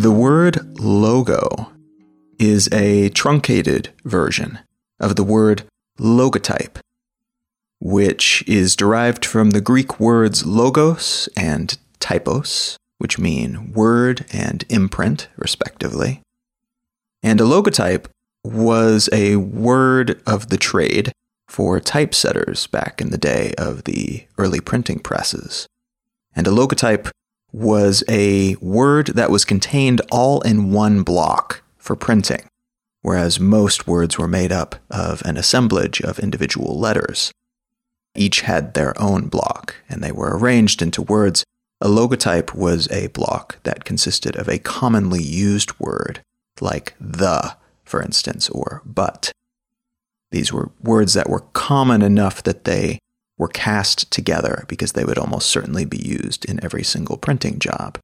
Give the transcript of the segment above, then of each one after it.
The word logo is a truncated version of the word logotype, which is derived from the Greek words logos and typos, which mean word and imprint, respectively. And a logotype was a word of the trade for typesetters back in the day of the early printing presses. And a logotype was a word that was contained all in one block for printing, whereas most words were made up of an assemblage of individual letters. Each had their own block, and they were arranged into words. A logotype was a block that consisted of a commonly used word, like the, for instance, or but. These were words that were common enough that they were cast together because they would almost certainly be used in every single printing job.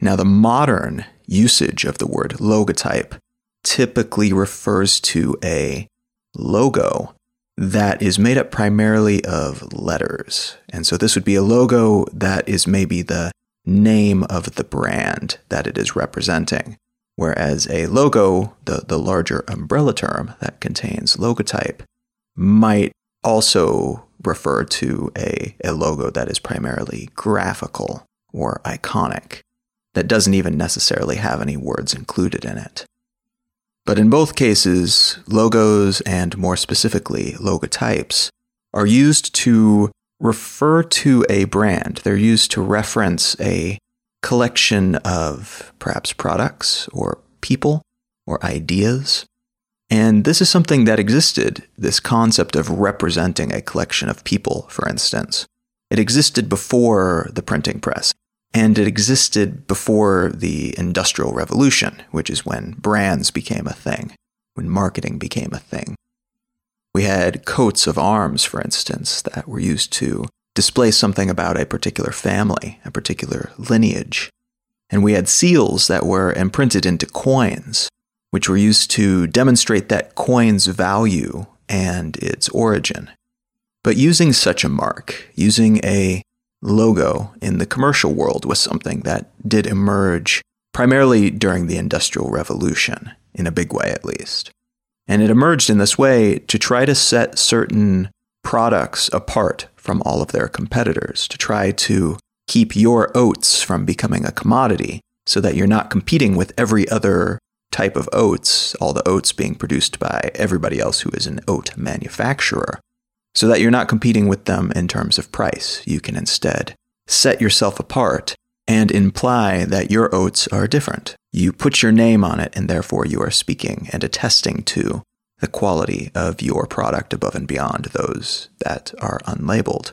Now, the modern usage of the word logotype typically refers to a logo that is made up primarily of letters. And so this would be a logo that is maybe the name of the brand that it is representing. Whereas a logo, the, the larger umbrella term that contains logotype, might also refer to a, a logo that is primarily graphical or iconic, that doesn't even necessarily have any words included in it. But in both cases, logos and more specifically logotypes are used to refer to a brand. They're used to reference a collection of perhaps products or people or ideas and this is something that existed, this concept of representing a collection of people, for instance. It existed before the printing press, and it existed before the Industrial Revolution, which is when brands became a thing, when marketing became a thing. We had coats of arms, for instance, that were used to display something about a particular family, a particular lineage. And we had seals that were imprinted into coins which were used to demonstrate that coin's value and its origin. But using such a mark, using a logo in the commercial world was something that did emerge primarily during the Industrial Revolution, in a big way at least. And it emerged in this way to try to set certain products apart from all of their competitors, to try to keep your oats from becoming a commodity so that you're not competing with every other type of oats, all the oats being produced by everybody else who is an oat manufacturer, so that you're not competing with them in terms of price. You can instead set yourself apart and imply that your oats are different. You put your name on it, and therefore you are speaking and attesting to the quality of your product above and beyond those that are unlabeled.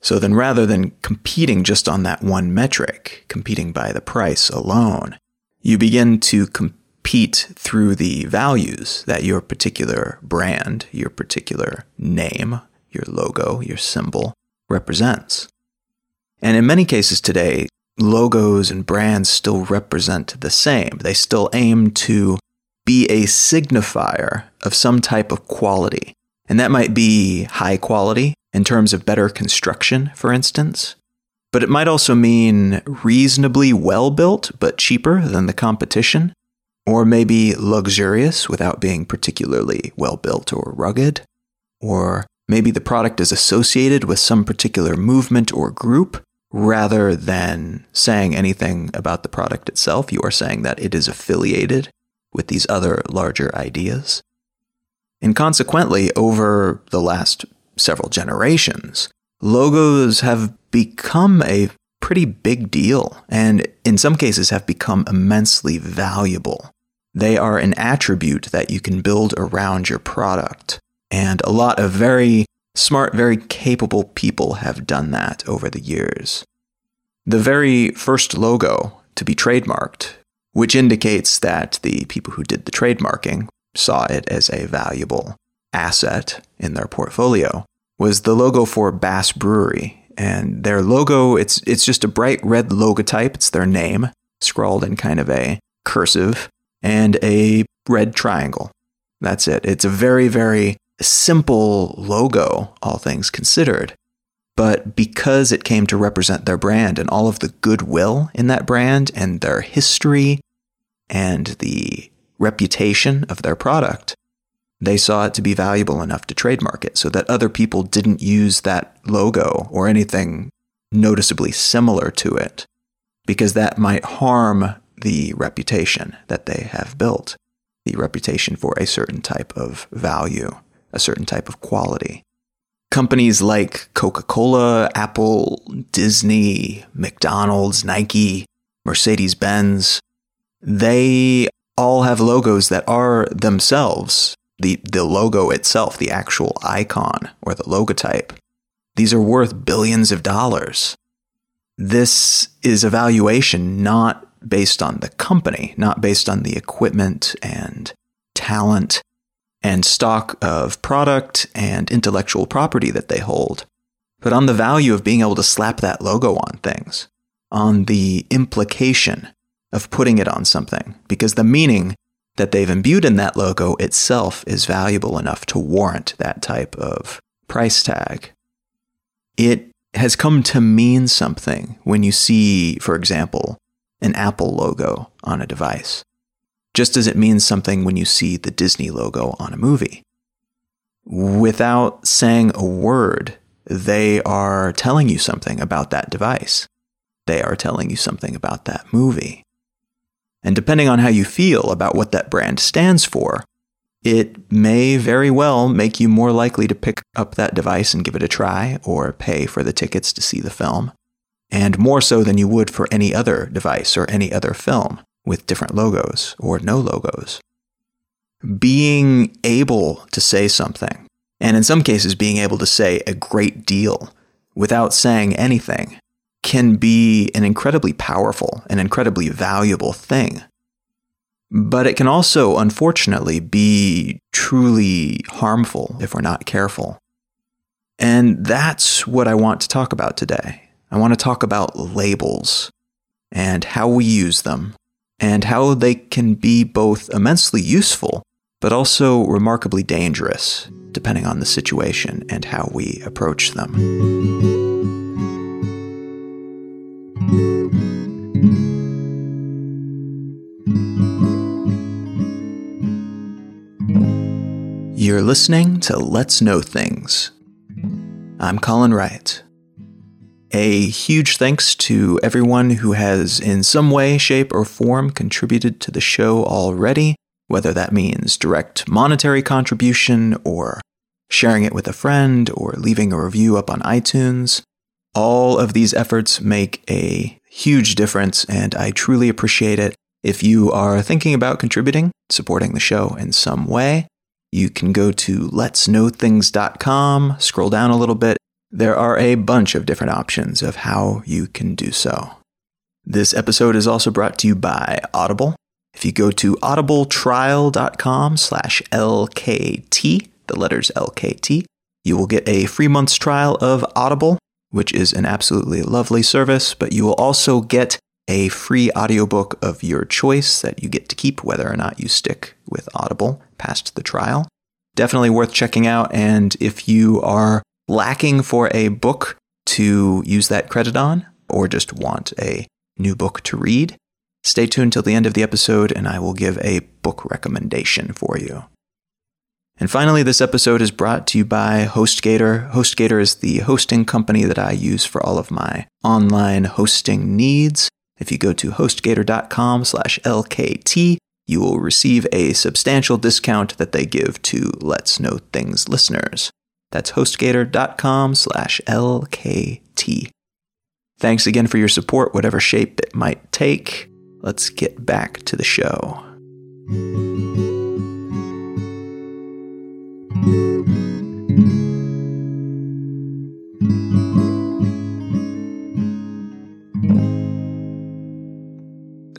So then, rather than competing just on that one metric, competing by the price alone, you begin to compete through the values that your particular brand, your particular name, your logo, your symbol represents. And in many cases today, logos and brands still represent the same. They still aim to be a signifier of some type of quality. And that might be high quality in terms of better construction, for instance but it might also mean reasonably well built but cheaper than the competition, or maybe luxurious without being particularly well built or rugged, or maybe the product is associated with some particular movement or group. Rather than saying anything about the product itself, you are saying that it is affiliated with these other larger ideas. And consequently, over the last several generations, logos have become a pretty big deal and in some cases have become immensely valuable. They are an attribute that you can build around your product. And a lot of very smart, very capable people have done that over the years. The very first logo to be trademarked, which indicates that the people who did the trademarking saw it as a valuable asset in their portfolio, was the logo for Bass Brewery and their logo it's it's just a bright red logotype it's their name scrawled in kind of a cursive, and a red triangle. That's it. It's a very, very simple logo, all things considered. But because it came to represent their brand and all of the goodwill in that brand and their history and the reputation of their product, they saw it to be valuable enough to trademark it so that other people didn't use that logo or anything noticeably similar to it because that might harm the reputation that they have built, the reputation for a certain type of value, a certain type of quality. Companies like Coca Cola, Apple, Disney, McDonald's, Nike, Mercedes Benz, they all have logos that are themselves the, the logo itself, the actual icon or the logotype. These are worth billions of dollars. This is a valuation not based on the company, not based on the equipment and talent and stock of product and intellectual property that they hold, but on the value of being able to slap that logo on things, on the implication of putting it on something, because the meaning that they've imbued in that logo itself is valuable enough to warrant that type of price tag. It has come to mean something when you see, for example, an Apple logo on a device, just as it means something when you see the Disney logo on a movie. Without saying a word, they are telling you something about that device. They are telling you something about that movie. And depending on how you feel about what that brand stands for, it may very well make you more likely to pick up that device and give it a try or pay for the tickets to see the film, and more so than you would for any other device or any other film with different logos or no logos. Being able to say something, and in some cases being able to say a great deal without saying anything, can be an incredibly powerful and incredibly valuable thing. But it can also, unfortunately, be truly harmful if we're not careful. And that's what I want to talk about today. I want to talk about labels and how we use them and how they can be both immensely useful but also remarkably dangerous, depending on the situation and how we approach them. You're listening to Let's Know Things. I'm Colin Wright. A huge thanks to everyone who has, in some way, shape, or form, contributed to the show already, whether that means direct monetary contribution, or sharing it with a friend, or leaving a review up on iTunes. All of these efforts make a huge difference, and I truly appreciate it. If you are thinking about contributing, supporting the show in some way, you can go to letsknowthings.com, scroll down a little bit. There are a bunch of different options of how you can do so. This episode is also brought to you by Audible. If you go to audibletrial.com slash LKT, the letters LKT, you will get a free month's trial of Audible which is an absolutely lovely service, but you will also get a free audiobook of your choice that you get to keep whether or not you stick with Audible past the trial. Definitely worth checking out. And if you are lacking for a book to use that credit on, or just want a new book to read, stay tuned till the end of the episode and I will give a book recommendation for you. And finally, this episode is brought to you by HostGator. HostGator is the hosting company that I use for all of my online hosting needs. If you go to hostgator.com slash LKT, you will receive a substantial discount that they give to Let's Know Things listeners. That's hostgator.com slash LKT. Thanks again for your support, whatever shape it might take. Let's get back to the show.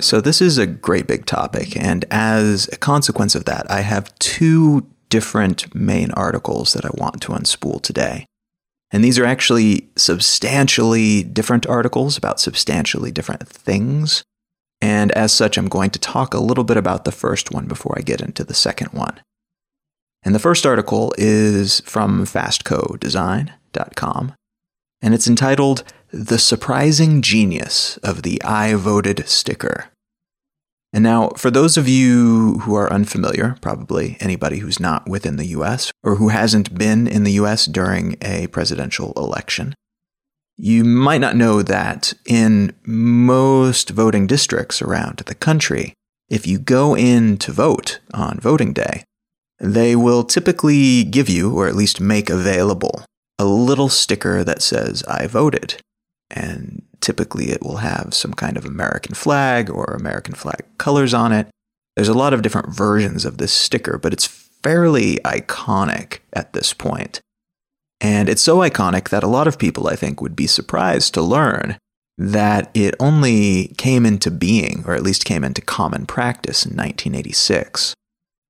So, this is a great big topic. And as a consequence of that, I have two different main articles that I want to unspool today. And these are actually substantially different articles about substantially different things. And as such, I'm going to talk a little bit about the first one before I get into the second one. And the first article is from fastcodesign.com, and it's entitled The Surprising Genius of the I Voted Sticker. And now, for those of you who are unfamiliar, probably anybody who's not within the US or who hasn't been in the US during a presidential election, you might not know that in most voting districts around the country, if you go in to vote on voting day, they will typically give you, or at least make available, a little sticker that says, I voted. And typically it will have some kind of American flag or American flag colors on it. There's a lot of different versions of this sticker, but it's fairly iconic at this point. And it's so iconic that a lot of people, I think, would be surprised to learn that it only came into being, or at least came into common practice in 1986.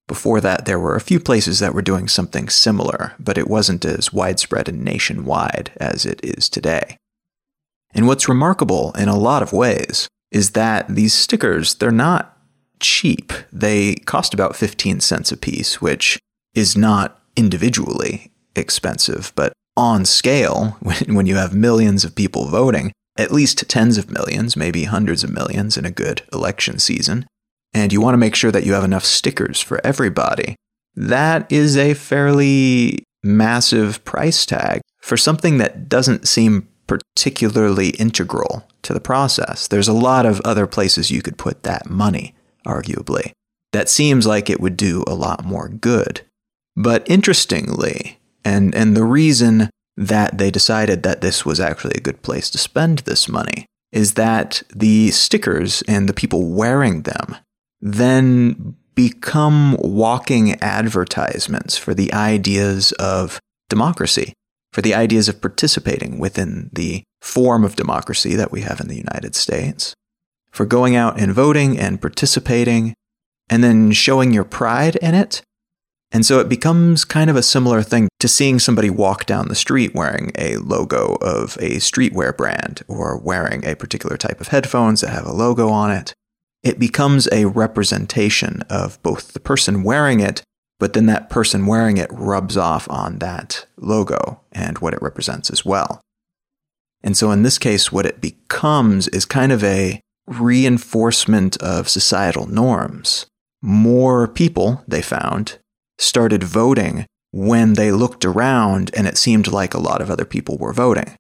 Before that, there were a few places that were doing something similar, but it wasn't as widespread and nationwide as it is today. And what's remarkable in a lot of ways is that these stickers, they're not cheap. They cost about 15 cents a piece, which is not individually expensive, but on scale, when, you have millions of people voting, at least tens of millions, maybe hundreds of millions in a good election season, and you want to make sure that you have enough stickers for everybody, that is a fairly massive price tag for something that doesn't seem particularly integral to the process. There's a lot of other places you could put that money, arguably. That seems like it would do a lot more good. But interestingly, and, and the reason that they decided that this was actually a good place to spend this money is that the stickers and the people wearing them then become walking advertisements for the ideas of democracy, for the ideas of participating within the form of democracy that we have in the United States, for going out and voting and participating, and then showing your pride in it. And so it becomes kind of a similar thing to seeing somebody walk down the street wearing a logo of a streetwear brand or wearing a particular type of headphones that have a logo on it it becomes a representation of both the person wearing it, but then that person wearing it rubs off on that logo and what it represents as well. And so in this case, what it becomes is kind of a reinforcement of societal norms. More people, they found, started voting when they looked around and it seemed like a lot of other people were voting.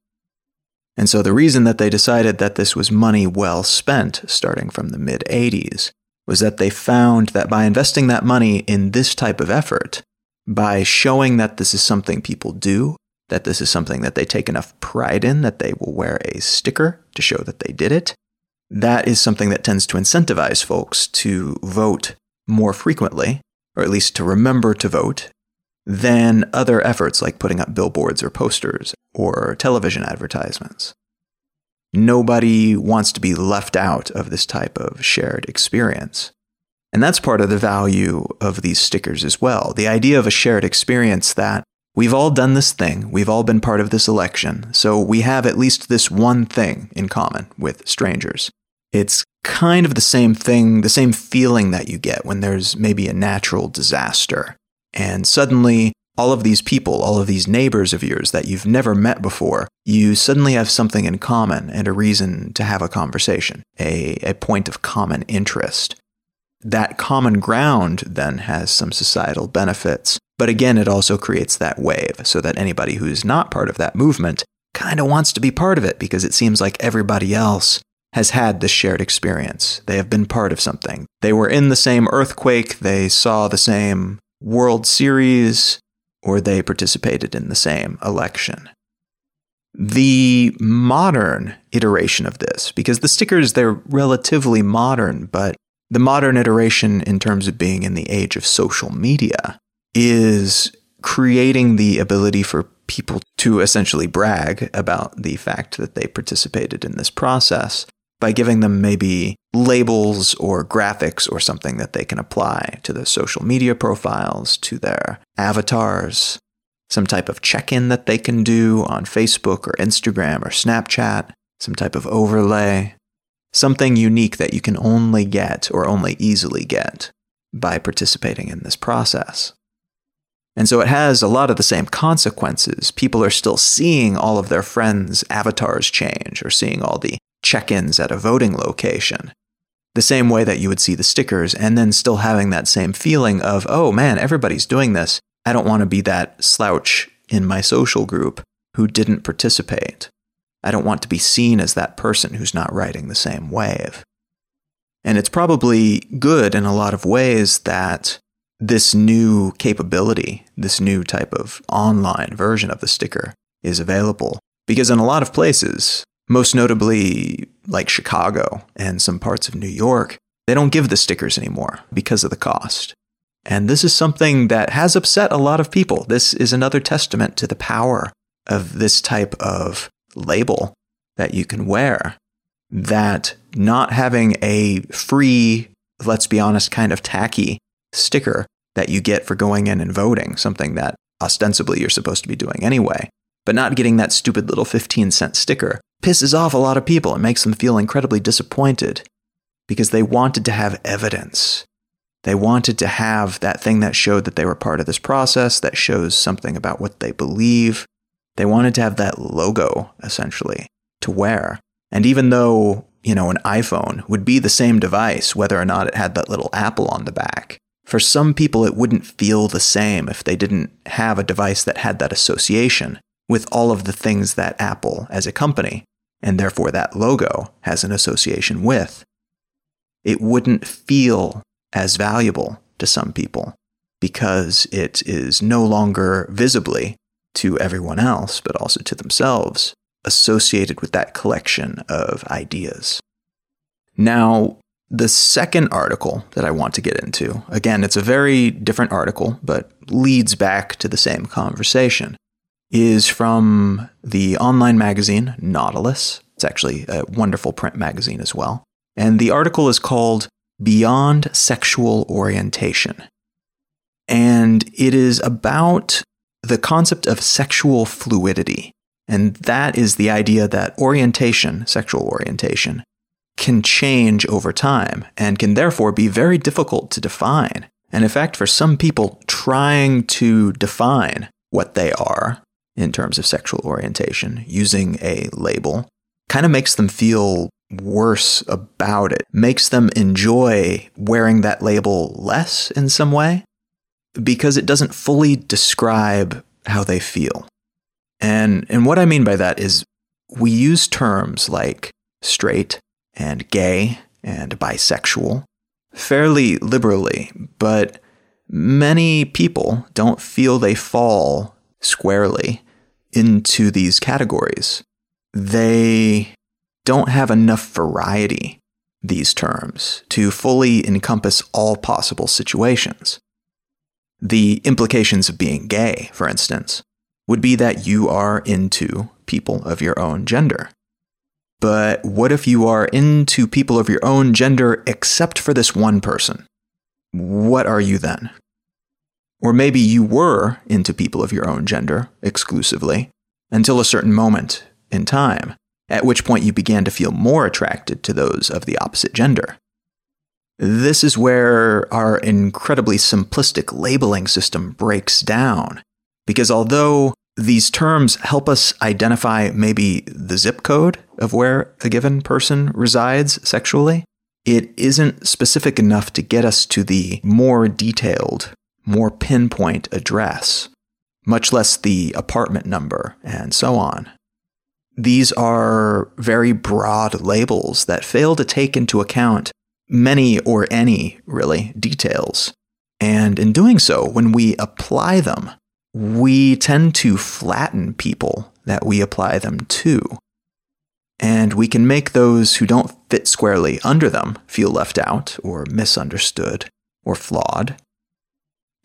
And so the reason that they decided that this was money well spent, starting from the mid 80s, was that they found that by investing that money in this type of effort, by showing that this is something people do, that this is something that they take enough pride in, that they will wear a sticker to show that they did it, that is something that tends to incentivize folks to vote more frequently, or at least to remember to vote than other efforts like putting up billboards or posters or television advertisements. Nobody wants to be left out of this type of shared experience. And that's part of the value of these stickers as well. The idea of a shared experience that we've all done this thing, we've all been part of this election, so we have at least this one thing in common with strangers. It's kind of the same thing, the same feeling that you get when there's maybe a natural disaster and suddenly, all of these people, all of these neighbors of yours that you've never met before, you suddenly have something in common and a reason to have a conversation, a, a point of common interest. That common ground then has some societal benefits, but again, it also creates that wave so that anybody who's not part of that movement kind of wants to be part of it because it seems like everybody else has had this shared experience. They have been part of something. They were in the same earthquake, they saw the same World Series or they participated in the same election. The modern iteration of this, because the stickers, they're relatively modern, but the modern iteration in terms of being in the age of social media is creating the ability for people to essentially brag about the fact that they participated in this process by giving them maybe labels or graphics or something that they can apply to their social media profiles, to their avatars, some type of check in that they can do on Facebook or Instagram or Snapchat, some type of overlay. something unique that you can only get or only easily get by participating in this process. And so it has a lot of the same consequences. People are still seeing all of their friends' avatars change or seeing all the check ins at a voting location. The same way that you would see the stickers, and then still having that same feeling of, oh man, everybody's doing this. I don't want to be that slouch in my social group who didn't participate. I don't want to be seen as that person who's not riding the same wave. And it's probably good in a lot of ways that this new capability, this new type of online version of the sticker is available. Because in a lot of places, most notably like Chicago and some parts of New York, they don't give the stickers anymore because of the cost. And this is something that has upset a lot of people. This is another testament to the power of this type of label that you can wear. That not having a free, let's be honest, kind of tacky sticker that you get for going in and voting, something that ostensibly you're supposed to be doing anyway, but not getting that stupid little 15 cent sticker pisses off a lot of people and makes them feel incredibly disappointed because they wanted to have evidence. They wanted to have that thing that showed that they were part of this process, that shows something about what they believe. They wanted to have that logo, essentially, to wear. And even though, you know, an iPhone would be the same device, whether or not it had that little apple on the back, for some people it wouldn't feel the same if they didn't have a device that had that association with all of the things that Apple, as a company, and therefore that logo, has an association with. It wouldn't feel as valuable to some people because it is no longer visibly to everyone else, but also to themselves, associated with that collection of ideas. Now, the second article that I want to get into, again, it's a very different article, but leads back to the same conversation, is from the online magazine Nautilus. It's actually a wonderful print magazine as well. And the article is called Beyond Sexual Orientation. And it is about the concept of sexual fluidity. And that is the idea that orientation, sexual orientation, can change over time and can therefore be very difficult to define. And in fact, for some people, trying to define what they are in terms of sexual orientation using a label kind of makes them feel worse about it, makes them enjoy wearing that label less in some way because it doesn't fully describe how they feel. And, and what I mean by that is we use terms like straight and gay and bisexual fairly liberally, but many people don't feel they fall squarely into these categories. They don't have enough variety, these terms, to fully encompass all possible situations. The implications of being gay, for instance, would be that you are into people of your own gender. But what if you are into people of your own gender except for this one person? What are you then? Or maybe you were into people of your own gender exclusively until a certain moment in time, at which point you began to feel more attracted to those of the opposite gender. This is where our incredibly simplistic labeling system breaks down, because although these terms help us identify maybe the zip code of where a given person resides sexually. It isn't specific enough to get us to the more detailed, more pinpoint address, much less the apartment number and so on. These are very broad labels that fail to take into account many or any, really, details. And in doing so, when we apply them we tend to flatten people that we apply them to. And we can make those who don't fit squarely under them feel left out or misunderstood or flawed.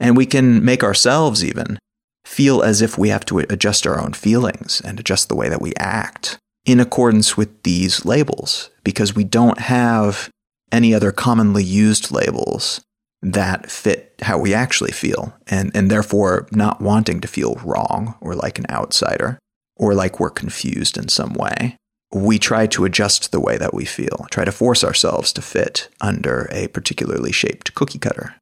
And we can make ourselves even feel as if we have to adjust our own feelings and adjust the way that we act in accordance with these labels because we don't have any other commonly used labels that fit how we actually feel, and, and therefore not wanting to feel wrong or like an outsider or like we're confused in some way we try to adjust the way that we feel, try to force ourselves to fit under a particularly shaped cookie cutter.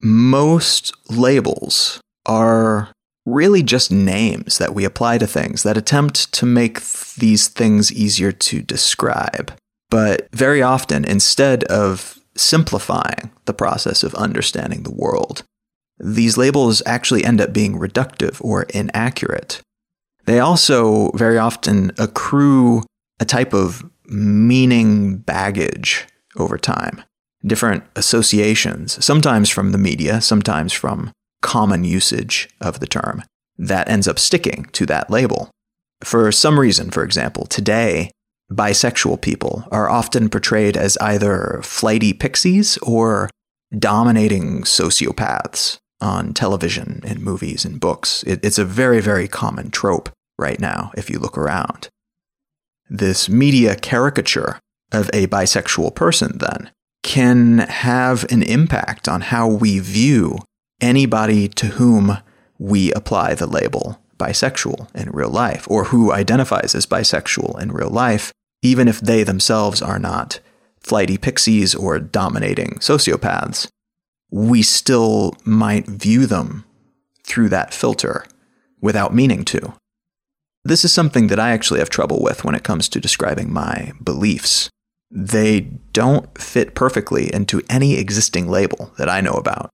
Most labels are really just names that we apply to things that attempt to make these things easier to describe. But very often, instead of simplifying the process of understanding the world, these labels actually end up being reductive or inaccurate. They also very often accrue a type of meaning baggage over time, different associations, sometimes from the media, sometimes from common usage of the term, that ends up sticking to that label. For some reason, for example, today, bisexual people are often portrayed as either flighty pixies or dominating sociopaths on television and movies and books. It, it's a very, very common trope right now if you look around. This media caricature of a bisexual person, then, can have an impact on how we view anybody to whom we apply the label bisexual in real life, or who identifies as bisexual in real life, even if they themselves are not flighty pixies or dominating sociopaths we still might view them through that filter without meaning to. This is something that I actually have trouble with when it comes to describing my beliefs. They don't fit perfectly into any existing label that I know about.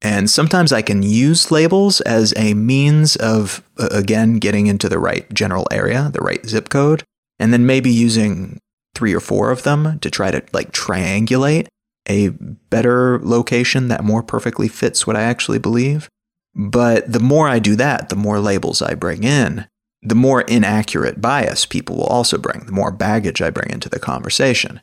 And sometimes I can use labels as a means of, again, getting into the right general area, the right zip code, and then maybe using three or four of them to try to like triangulate a better location that more perfectly fits what I actually believe. But the more I do that, the more labels I bring in, the more inaccurate bias people will also bring, the more baggage I bring into the conversation.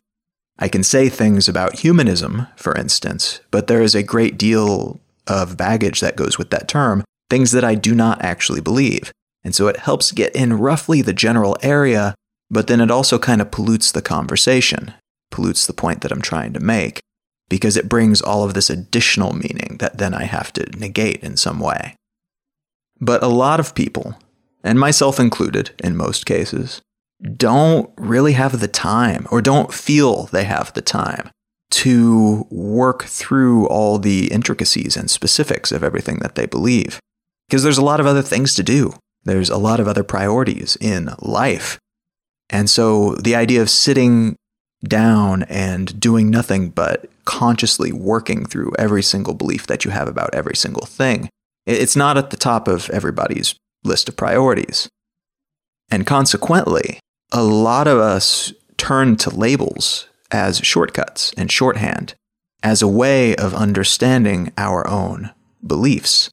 I can say things about humanism, for instance, but there is a great deal of baggage that goes with that term, things that I do not actually believe. And so it helps get in roughly the general area, but then it also kind of pollutes the conversation, pollutes the point that I'm trying to make because it brings all of this additional meaning that then I have to negate in some way. But a lot of people, and myself included in most cases, don't really have the time or don't feel they have the time to work through all the intricacies and specifics of everything that they believe. Because there's a lot of other things to do. There's a lot of other priorities in life. And so the idea of sitting down and doing nothing but consciously working through every single belief that you have about every single thing. It's not at the top of everybody's list of priorities. And consequently, a lot of us turn to labels as shortcuts and shorthand as a way of understanding our own beliefs.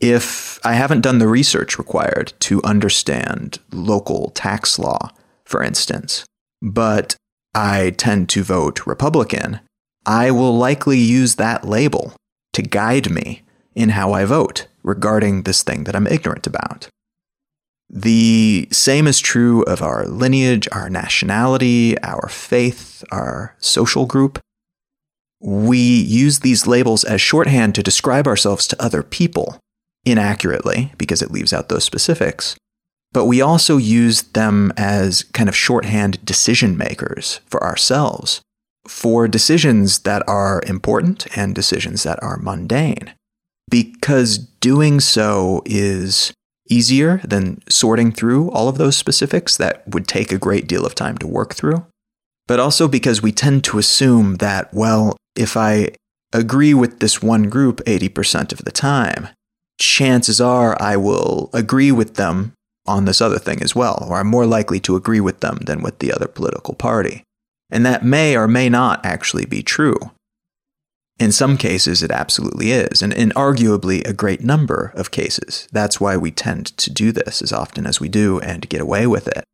If I haven't done the research required to understand local tax law, for instance, but I tend to vote Republican, I will likely use that label to guide me in how I vote regarding this thing that I'm ignorant about. The same is true of our lineage, our nationality, our faith, our social group. We use these labels as shorthand to describe ourselves to other people, inaccurately because it leaves out those specifics, but we also use them as kind of shorthand decision makers for ourselves for decisions that are important and decisions that are mundane. Because doing so is easier than sorting through all of those specifics that would take a great deal of time to work through. But also because we tend to assume that, well, if I agree with this one group 80% of the time, chances are I will agree with them on this other thing as well, or I'm more likely to agree with them than with the other political party. And that may or may not actually be true. In some cases, it absolutely is, and in arguably a great number of cases. That's why we tend to do this as often as we do and get away with it.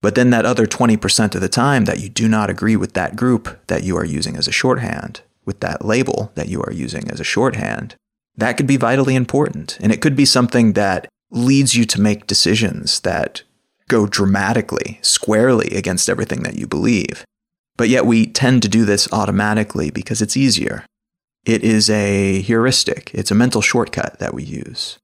But then that other 20% of the time that you do not agree with that group that you are using as a shorthand, with that label that you are using as a shorthand, that could be vitally important. And it could be something that leads you to make decisions that go dramatically, squarely against everything that you believe. But yet we tend to do this automatically because it's easier. It is a heuristic, it's a mental shortcut that we use.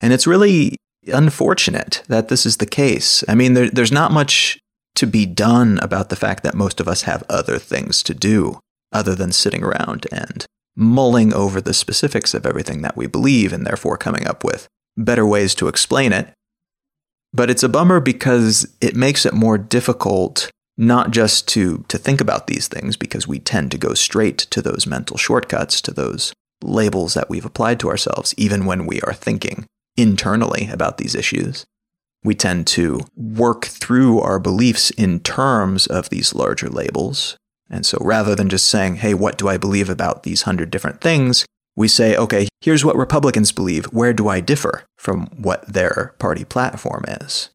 And it's really unfortunate that this is the case. I mean, there, there's not much to be done about the fact that most of us have other things to do other than sitting around and mulling over the specifics of everything that we believe and therefore coming up with better ways to explain it. But it's a bummer because it makes it more difficult not just to, to think about these things because we tend to go straight to those mental shortcuts, to those labels that we've applied to ourselves, even when we are thinking internally about these issues. We tend to work through our beliefs in terms of these larger labels. And so rather than just saying, hey, what do I believe about these hundred different things? We say, okay, here's what Republicans believe. Where do I differ from what their party platform is?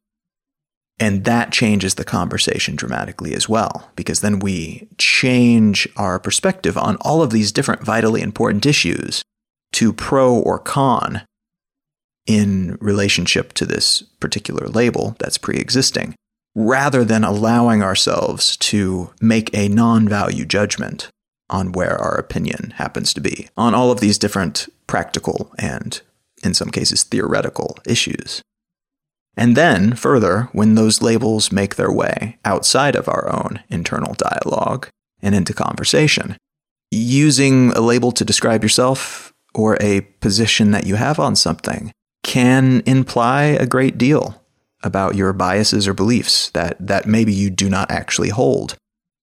And that changes the conversation dramatically as well, because then we change our perspective on all of these different vitally important issues to pro or con in relationship to this particular label that's pre existing, rather than allowing ourselves to make a non value judgment on where our opinion happens to be on all of these different practical and, in some cases, theoretical issues. And then, further, when those labels make their way outside of our own internal dialogue and into conversation, using a label to describe yourself or a position that you have on something can imply a great deal about your biases or beliefs that, that maybe you do not actually hold.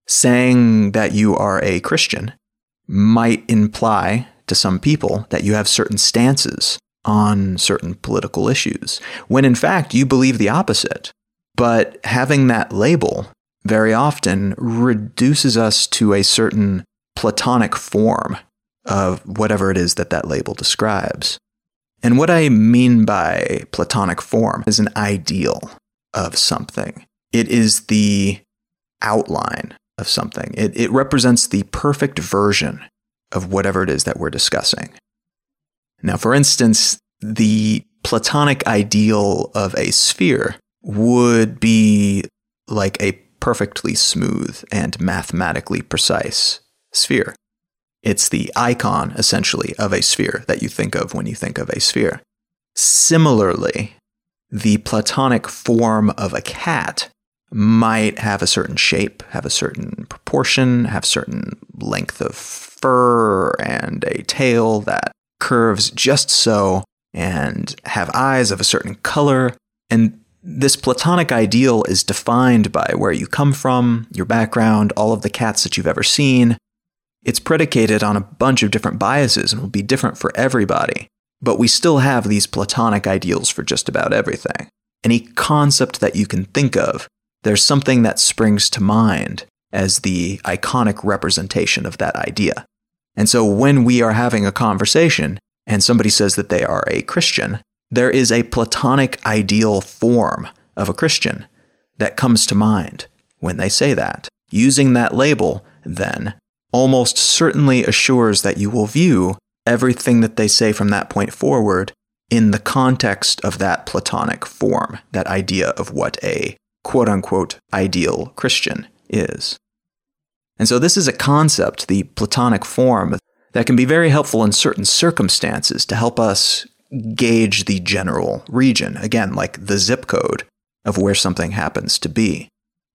Saying that you are a Christian might imply to some people that you have certain stances on certain political issues, when in fact you believe the opposite. But having that label very often reduces us to a certain platonic form of whatever it is that that label describes. And what I mean by Platonic form is an ideal of something. It is the outline of something. It, it represents the perfect version of whatever it is that we're discussing. Now, for instance, the Platonic ideal of a sphere would be like a perfectly smooth and mathematically precise sphere. It's the icon, essentially, of a sphere that you think of when you think of a sphere. Similarly, the Platonic form of a cat might have a certain shape, have a certain proportion, have certain length of fur and a tail that curves just so, and have eyes of a certain color. And this Platonic ideal is defined by where you come from, your background, all of the cats that you've ever seen, it's predicated on a bunch of different biases and will be different for everybody. But we still have these Platonic ideals for just about everything. Any concept that you can think of, there's something that springs to mind as the iconic representation of that idea. And so when we are having a conversation and somebody says that they are a Christian, there is a Platonic ideal form of a Christian that comes to mind when they say that. Using that label, then, almost certainly assures that you will view everything that they say from that point forward in the context of that Platonic form, that idea of what a quote unquote ideal Christian is. And so, this is a concept, the Platonic form, that can be very helpful in certain circumstances to help us gauge the general region, again, like the zip code of where something happens to be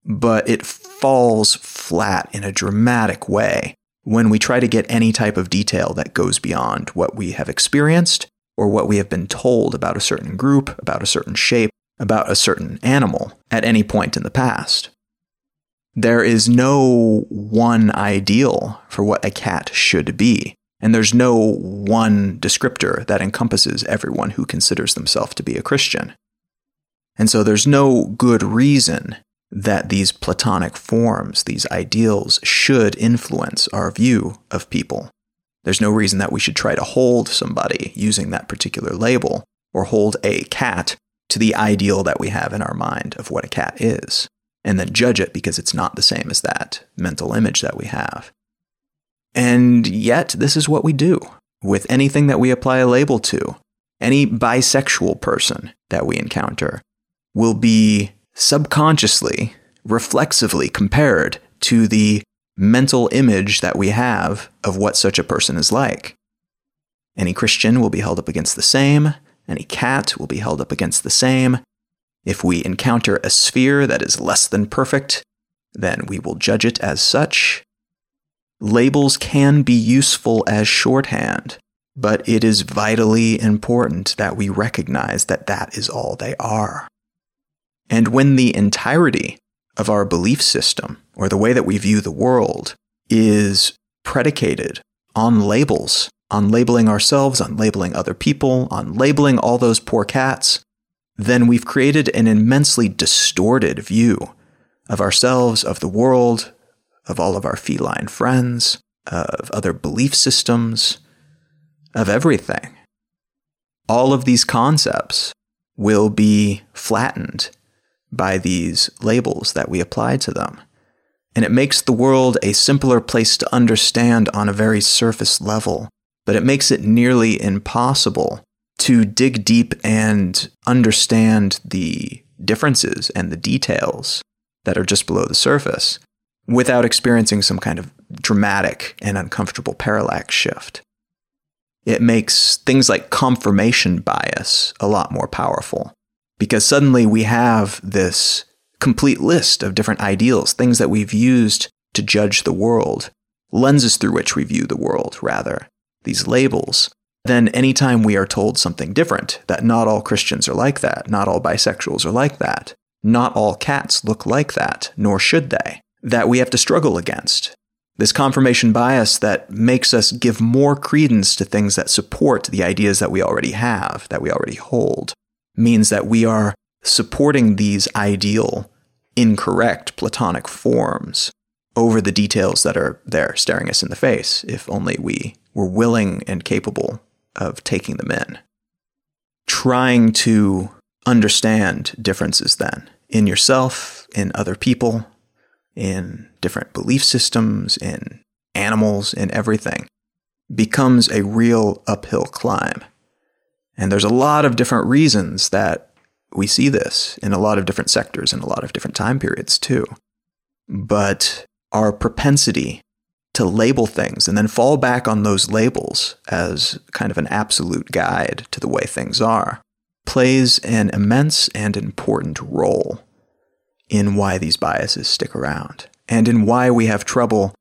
but it falls flat in a dramatic way when we try to get any type of detail that goes beyond what we have experienced or what we have been told about a certain group, about a certain shape, about a certain animal at any point in the past. There is no one ideal for what a cat should be, and there's no one descriptor that encompasses everyone who considers themselves to be a Christian. And so there's no good reason that these Platonic forms, these ideals, should influence our view of people. There's no reason that we should try to hold somebody using that particular label or hold a cat to the ideal that we have in our mind of what a cat is, and then judge it because it's not the same as that mental image that we have. And yet, this is what we do with anything that we apply a label to. Any bisexual person that we encounter will be subconsciously, reflexively compared to the mental image that we have of what such a person is like. Any Christian will be held up against the same, any cat will be held up against the same. If we encounter a sphere that is less than perfect, then we will judge it as such. Labels can be useful as shorthand, but it is vitally important that we recognize that that is all they are. And when the entirety of our belief system, or the way that we view the world, is predicated on labels, on labeling ourselves, on labeling other people, on labeling all those poor cats, then we've created an immensely distorted view of ourselves, of the world, of all of our feline friends, of other belief systems, of everything. All of these concepts will be flattened by these labels that we apply to them. And it makes the world a simpler place to understand on a very surface level, but it makes it nearly impossible to dig deep and understand the differences and the details that are just below the surface without experiencing some kind of dramatic and uncomfortable parallax shift. It makes things like confirmation bias a lot more powerful because suddenly we have this complete list of different ideals, things that we've used to judge the world, lenses through which we view the world, rather, these labels. Then, anytime we are told something different, that not all Christians are like that, not all bisexuals are like that, not all cats look like that, nor should they, that we have to struggle against. This confirmation bias that makes us give more credence to things that support the ideas that we already have, that we already hold, means that we are supporting these ideal, incorrect Platonic forms over the details that are there staring us in the face, if only we were willing and capable of taking them in. Trying to understand differences then in yourself, in other people, in different belief systems, in animals, in everything, becomes a real uphill climb. And there's a lot of different reasons that we see this in a lot of different sectors in a lot of different time periods, too. But our propensity to label things and then fall back on those labels as kind of an absolute guide to the way things are plays an immense and important role in why these biases stick around and in why we have trouble,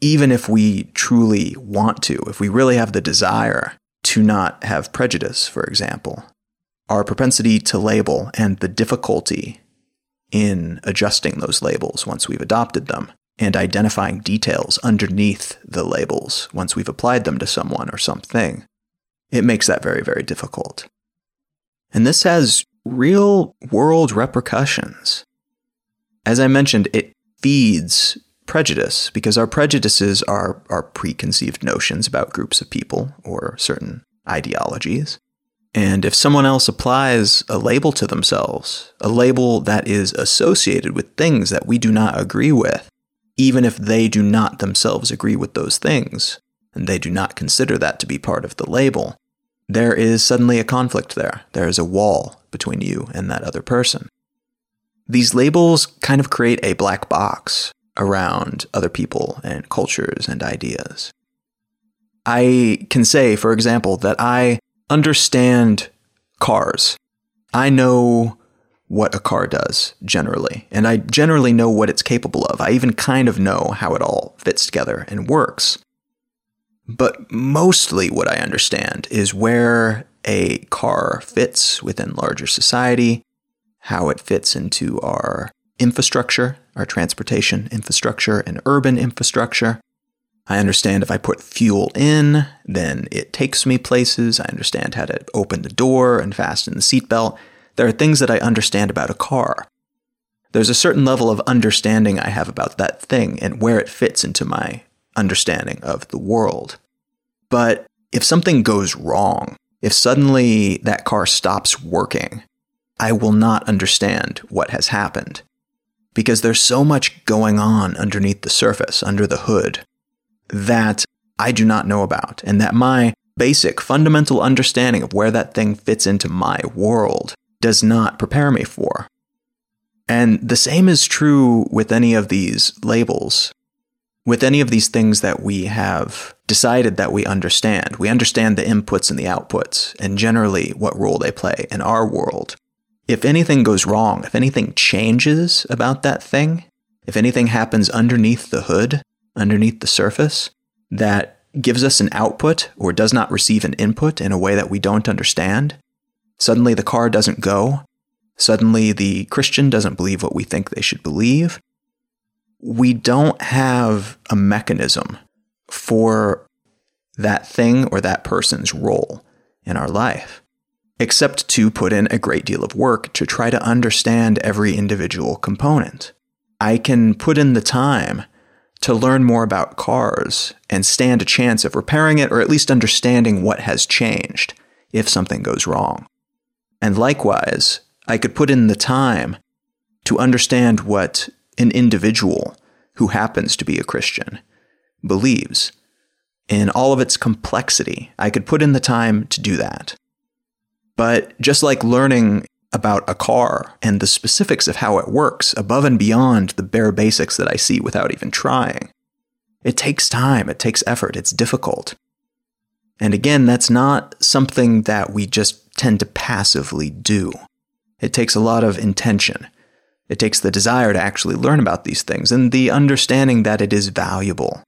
even if we truly want to, if we really have the desire to not have prejudice, for example. Our propensity to label and the difficulty in adjusting those labels once we've adopted them and identifying details underneath the labels once we've applied them to someone or something, it makes that very, very difficult. And this has real world repercussions. As I mentioned, it feeds prejudice because our prejudices are our preconceived notions about groups of people or certain ideologies. And if someone else applies a label to themselves, a label that is associated with things that we do not agree with, even if they do not themselves agree with those things, and they do not consider that to be part of the label, there is suddenly a conflict there. There is a wall between you and that other person. These labels kind of create a black box around other people and cultures and ideas. I can say, for example, that I understand cars. I know what a car does generally, and I generally know what it's capable of. I even kind of know how it all fits together and works. But mostly what I understand is where a car fits within larger society, how it fits into our infrastructure, our transportation infrastructure and urban infrastructure. I understand if I put fuel in, then it takes me places. I understand how to open the door and fasten the seatbelt. There are things that I understand about a car. There's a certain level of understanding I have about that thing and where it fits into my understanding of the world. But if something goes wrong, if suddenly that car stops working, I will not understand what has happened. Because there's so much going on underneath the surface, under the hood, that I do not know about, and that my basic fundamental understanding of where that thing fits into my world does not prepare me for. And the same is true with any of these labels with any of these things that we have decided that we understand. We understand the inputs and the outputs, and generally what role they play in our world. If anything goes wrong, if anything changes about that thing, if anything happens underneath the hood, underneath the surface, that gives us an output or does not receive an input in a way that we don't understand, suddenly the car doesn't go, suddenly the Christian doesn't believe what we think they should believe, we don't have a mechanism for that thing or that person's role in our life, except to put in a great deal of work to try to understand every individual component. I can put in the time to learn more about cars and stand a chance of repairing it or at least understanding what has changed if something goes wrong. And likewise, I could put in the time to understand what an individual who happens to be a Christian believes. In all of its complexity, I could put in the time to do that. But just like learning about a car and the specifics of how it works above and beyond the bare basics that I see without even trying, it takes time, it takes effort, it's difficult. And again, that's not something that we just tend to passively do. It takes a lot of intention. It takes the desire to actually learn about these things and the understanding that it is valuable.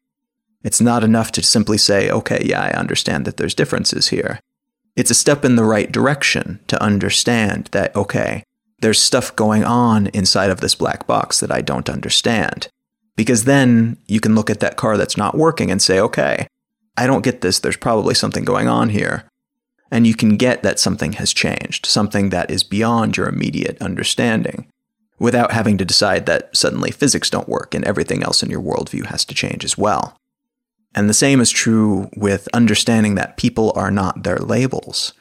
It's not enough to simply say, okay, yeah, I understand that there's differences here. It's a step in the right direction to understand that, okay, there's stuff going on inside of this black box that I don't understand. Because then you can look at that car that's not working and say, okay, I don't get this. There's probably something going on here. And you can get that something has changed, something that is beyond your immediate understanding without having to decide that suddenly physics don't work and everything else in your worldview has to change as well. And the same is true with understanding that people are not their labels.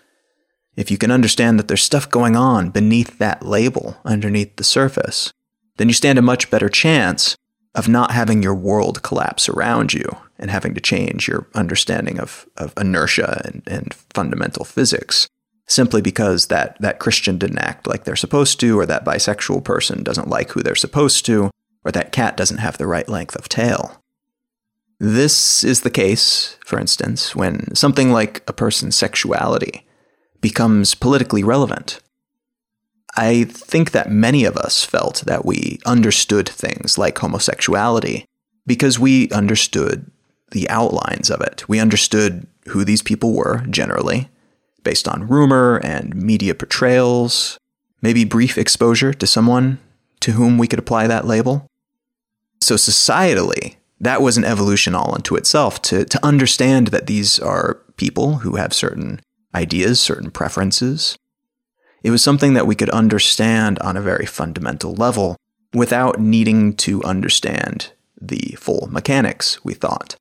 If you can understand that there's stuff going on beneath that label, underneath the surface, then you stand a much better chance of not having your world collapse around you and having to change your understanding of, of inertia and, and fundamental physics simply because that, that Christian didn't act like they're supposed to, or that bisexual person doesn't like who they're supposed to, or that cat doesn't have the right length of tail. This is the case, for instance, when something like a person's sexuality becomes politically relevant. I think that many of us felt that we understood things like homosexuality because we understood the outlines of it. We understood who these people were, generally, based on rumor and media portrayals, maybe brief exposure to someone to whom we could apply that label. So, societally, that was an evolution all unto itself to, to understand that these are people who have certain ideas, certain preferences. It was something that we could understand on a very fundamental level without needing to understand the full mechanics, we thought.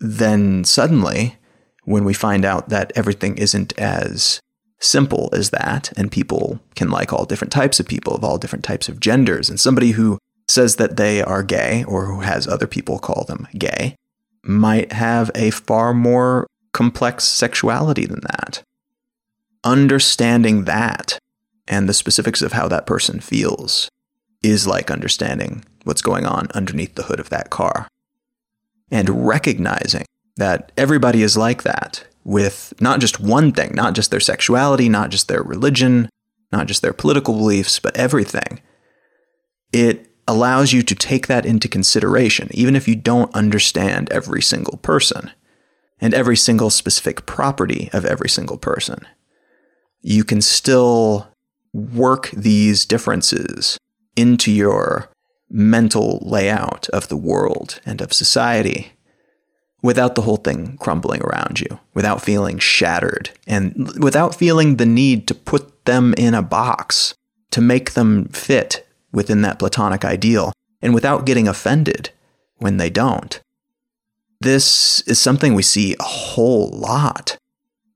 Then suddenly, when we find out that everything isn't as simple as that, and people can like all different types of people of all different types of genders, and somebody who says that they are gay or who has other people call them gay might have a far more complex sexuality than that. Understanding that and the specifics of how that person feels is like understanding what's going on underneath the hood of that car. And recognizing that everybody is like that with not just one thing, not just their sexuality, not just their religion, not just their political beliefs, but everything. It allows you to take that into consideration, even if you don't understand every single person and every single specific property of every single person. You can still work these differences into your mental layout of the world and of society without the whole thing crumbling around you, without feeling shattered, and without feeling the need to put them in a box to make them fit within that Platonic ideal, and without getting offended when they don't. This is something we see a whole lot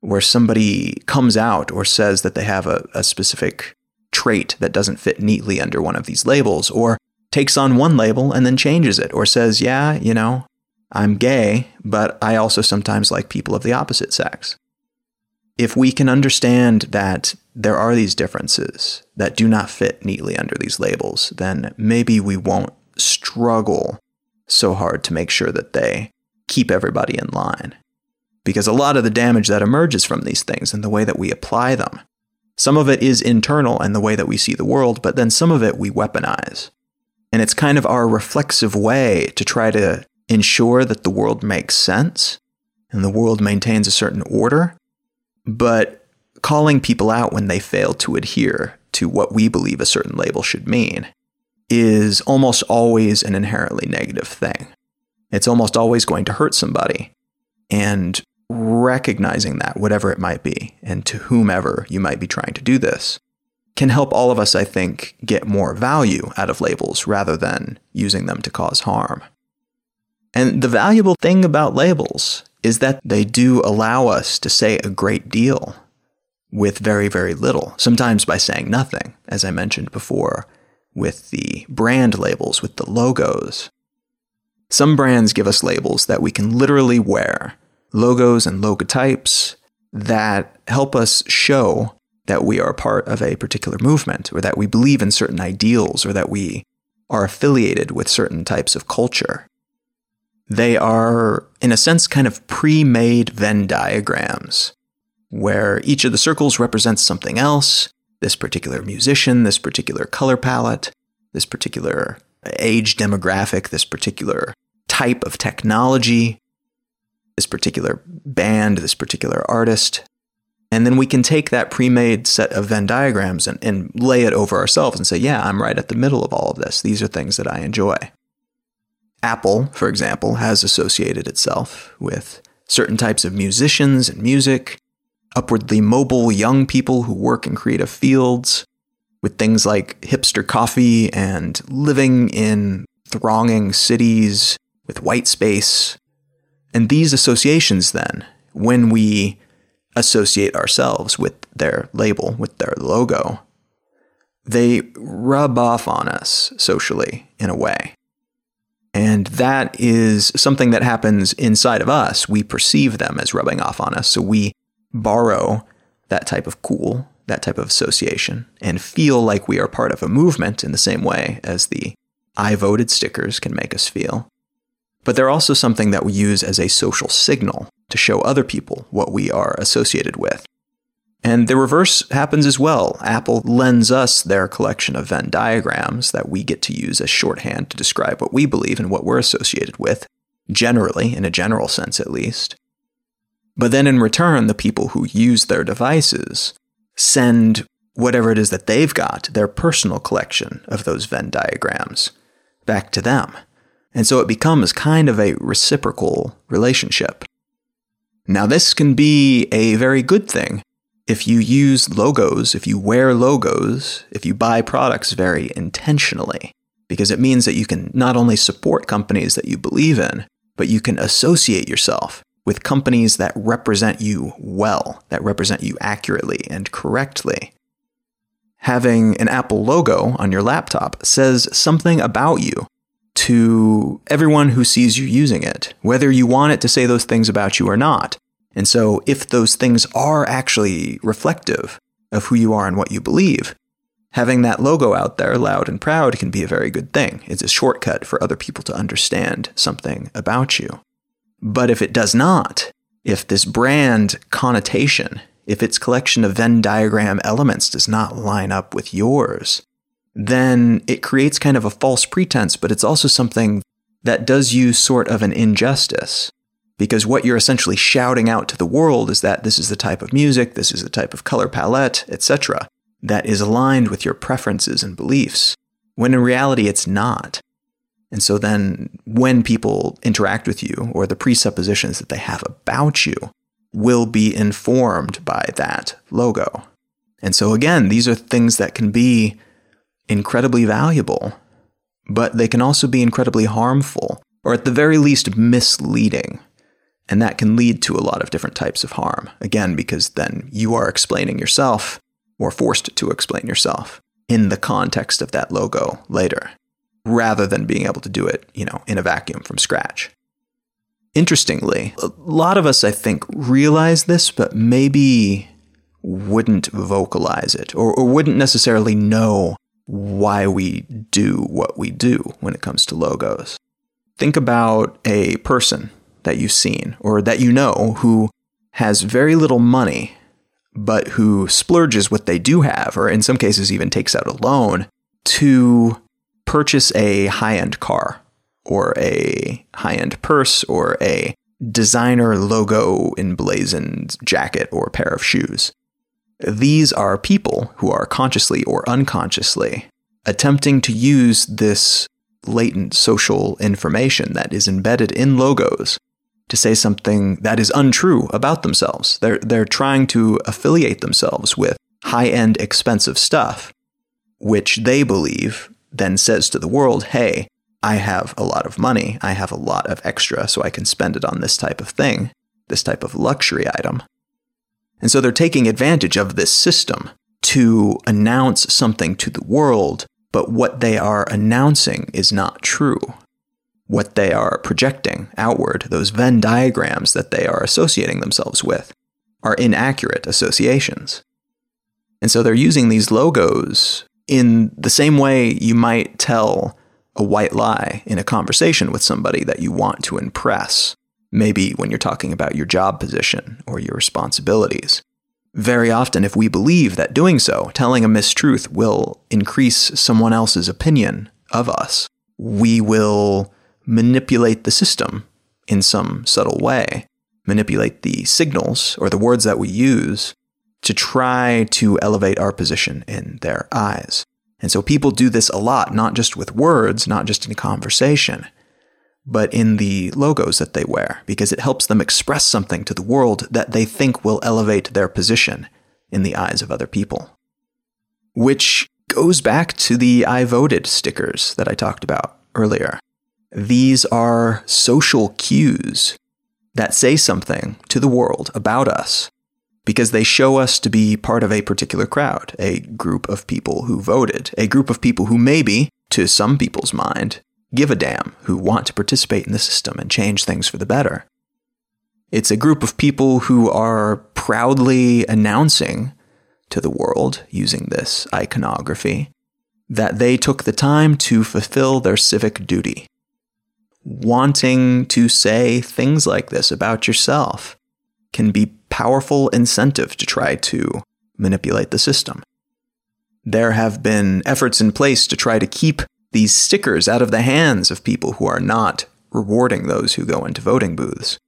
where somebody comes out or says that they have a, a specific trait that doesn't fit neatly under one of these labels, or takes on one label and then changes it, or says, Yeah, you know, I'm gay, but I also sometimes like people of the opposite sex. If we can understand that there are these differences that do not fit neatly under these labels, then maybe we won't struggle so hard to make sure that they keep everybody in line. Because a lot of the damage that emerges from these things and the way that we apply them, some of it is internal and the way that we see the world, but then some of it we weaponize. And it's kind of our reflexive way to try to ensure that the world makes sense and the world maintains a certain order, but calling people out when they fail to adhere to what we believe a certain label should mean is almost always an inherently negative thing. It's almost always going to hurt somebody. And recognizing that, whatever it might be, and to whomever you might be trying to do this, can help all of us, I think, get more value out of labels rather than using them to cause harm. And the valuable thing about labels is that they do allow us to say a great deal with very, very little, sometimes by saying nothing, as I mentioned before, with the brand labels, with the logos. Some brands give us labels that we can literally wear, logos and logotypes that help us show that we are part of a particular movement, or that we believe in certain ideals, or that we are affiliated with certain types of culture. They are, in a sense, kind of pre made Venn diagrams, where each of the circles represents something else this particular musician, this particular color palette, this particular age demographic, this particular type of technology, this particular band, this particular artist. And then we can take that pre made set of Venn diagrams and, and lay it over ourselves and say, yeah, I'm right at the middle of all of this. These are things that I enjoy. Apple, for example, has associated itself with certain types of musicians and music, upwardly mobile young people who work in creative fields, with things like hipster coffee and living in thronging cities with white space. And these associations, then, when we associate ourselves with their label, with their logo, they rub off on us socially in a way. And that is something that happens inside of us. We perceive them as rubbing off on us. So we borrow that type of cool, that type of association, and feel like we are part of a movement in the same way as the I voted stickers can make us feel. But they're also something that we use as a social signal to show other people what we are associated with. And the reverse happens as well. Apple lends us their collection of Venn diagrams that we get to use as shorthand to describe what we believe and what we're associated with, generally, in a general sense at least. But then in return, the people who use their devices send whatever it is that they've got, their personal collection of those Venn diagrams, back to them. And so it becomes kind of a reciprocal relationship. Now, this can be a very good thing if you use logos, if you wear logos, if you buy products very intentionally, because it means that you can not only support companies that you believe in, but you can associate yourself with companies that represent you well, that represent you accurately and correctly. Having an Apple logo on your laptop says something about you to everyone who sees you using it, whether you want it to say those things about you or not. And so, if those things are actually reflective of who you are and what you believe, having that logo out there loud and proud can be a very good thing. It's a shortcut for other people to understand something about you. But if it does not, if this brand connotation, if its collection of Venn diagram elements does not line up with yours, then it creates kind of a false pretense, but it's also something that does you sort of an injustice because what you're essentially shouting out to the world is that this is the type of music, this is the type of color palette, etc., that is aligned with your preferences and beliefs, when in reality it's not. And so then when people interact with you, or the presuppositions that they have about you, will be informed by that logo. And so again, these are things that can be incredibly valuable, but they can also be incredibly harmful, or at the very least misleading. And that can lead to a lot of different types of harm. Again, because then you are explaining yourself or forced to explain yourself in the context of that logo later, rather than being able to do it, you know, in a vacuum from scratch. Interestingly, a lot of us, I think, realize this, but maybe wouldn't vocalize it or, or wouldn't necessarily know why we do what we do when it comes to logos. think about a person that you've seen or that you know who has very little money, but who splurges what they do have, or in some cases even takes out a loan to purchase a high end car or a high end purse or a designer logo emblazoned jacket or pair of shoes. These are people who are consciously or unconsciously attempting to use this latent social information that is embedded in logos to say something that is untrue about themselves. They're, they're trying to affiliate themselves with high end, expensive stuff, which they believe then says to the world, hey, I have a lot of money, I have a lot of extra, so I can spend it on this type of thing, this type of luxury item. And so they're taking advantage of this system to announce something to the world, but what they are announcing is not true. What they are projecting outward, those Venn diagrams that they are associating themselves with, are inaccurate associations. And so they're using these logos in the same way you might tell a white lie in a conversation with somebody that you want to impress, maybe when you're talking about your job position or your responsibilities. Very often, if we believe that doing so, telling a mistruth, will increase someone else's opinion of us, we will manipulate the system in some subtle way, manipulate the signals or the words that we use to try to elevate our position in their eyes. And so people do this a lot, not just with words, not just in conversation, but in the logos that they wear, because it helps them express something to the world that they think will elevate their position in the eyes of other people. Which goes back to the I voted stickers that I talked about earlier. These are social cues that say something to the world about us because they show us to be part of a particular crowd, a group of people who voted, a group of people who maybe, to some people's mind, give a damn, who want to participate in the system and change things for the better. It's a group of people who are proudly announcing to the world, using this iconography, that they took the time to fulfill their civic duty. Wanting to say things like this about yourself can be powerful incentive to try to manipulate the system. There have been efforts in place to try to keep these stickers out of the hands of people who are not rewarding those who go into voting booths.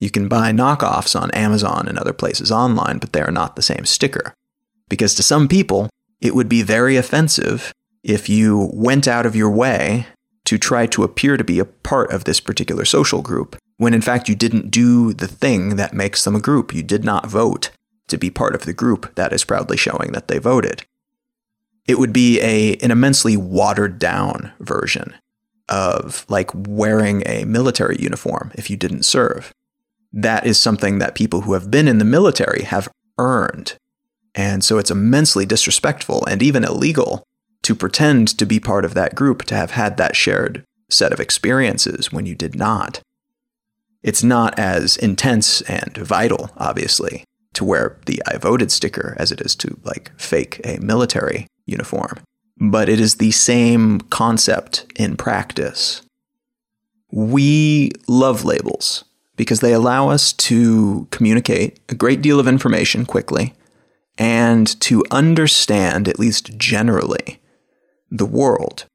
You can buy knockoffs on Amazon and other places online, but they are not the same sticker. Because to some people, it would be very offensive if you went out of your way to try to appear to be a part of this particular social group, when in fact you didn't do the thing that makes them a group. You did not vote to be part of the group that is proudly showing that they voted. It would be a, an immensely watered down version of like wearing a military uniform if you didn't serve. That is something that people who have been in the military have earned. And so it's immensely disrespectful and even illegal to pretend to be part of that group, to have had that shared set of experiences when you did not. It's not as intense and vital, obviously, to wear the I voted sticker as it is to like fake a military uniform. But it is the same concept in practice. We love labels because they allow us to communicate a great deal of information quickly and to understand, at least generally, the world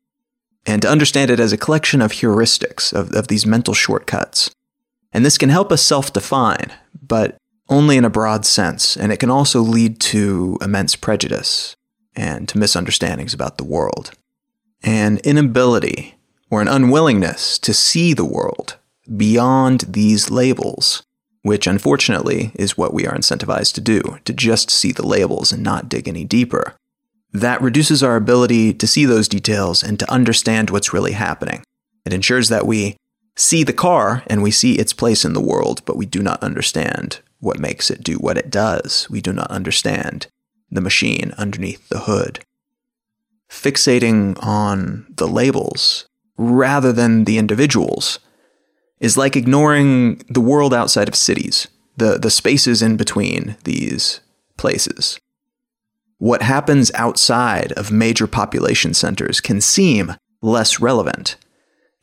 and to understand it as a collection of heuristics, of, of these mental shortcuts. And this can help us self define, but only in a broad sense, and it can also lead to immense prejudice and to misunderstandings about the world. An inability or an unwillingness to see the world beyond these labels, which unfortunately is what we are incentivized to do, to just see the labels and not dig any deeper, that reduces our ability to see those details and to understand what's really happening. It ensures that we see the car and we see its place in the world, but we do not understand what makes it do what it does. We do not understand the machine underneath the hood. Fixating on the labels rather than the individuals is like ignoring the world outside of cities, the, the spaces in between these places. What happens outside of major population centers can seem less relevant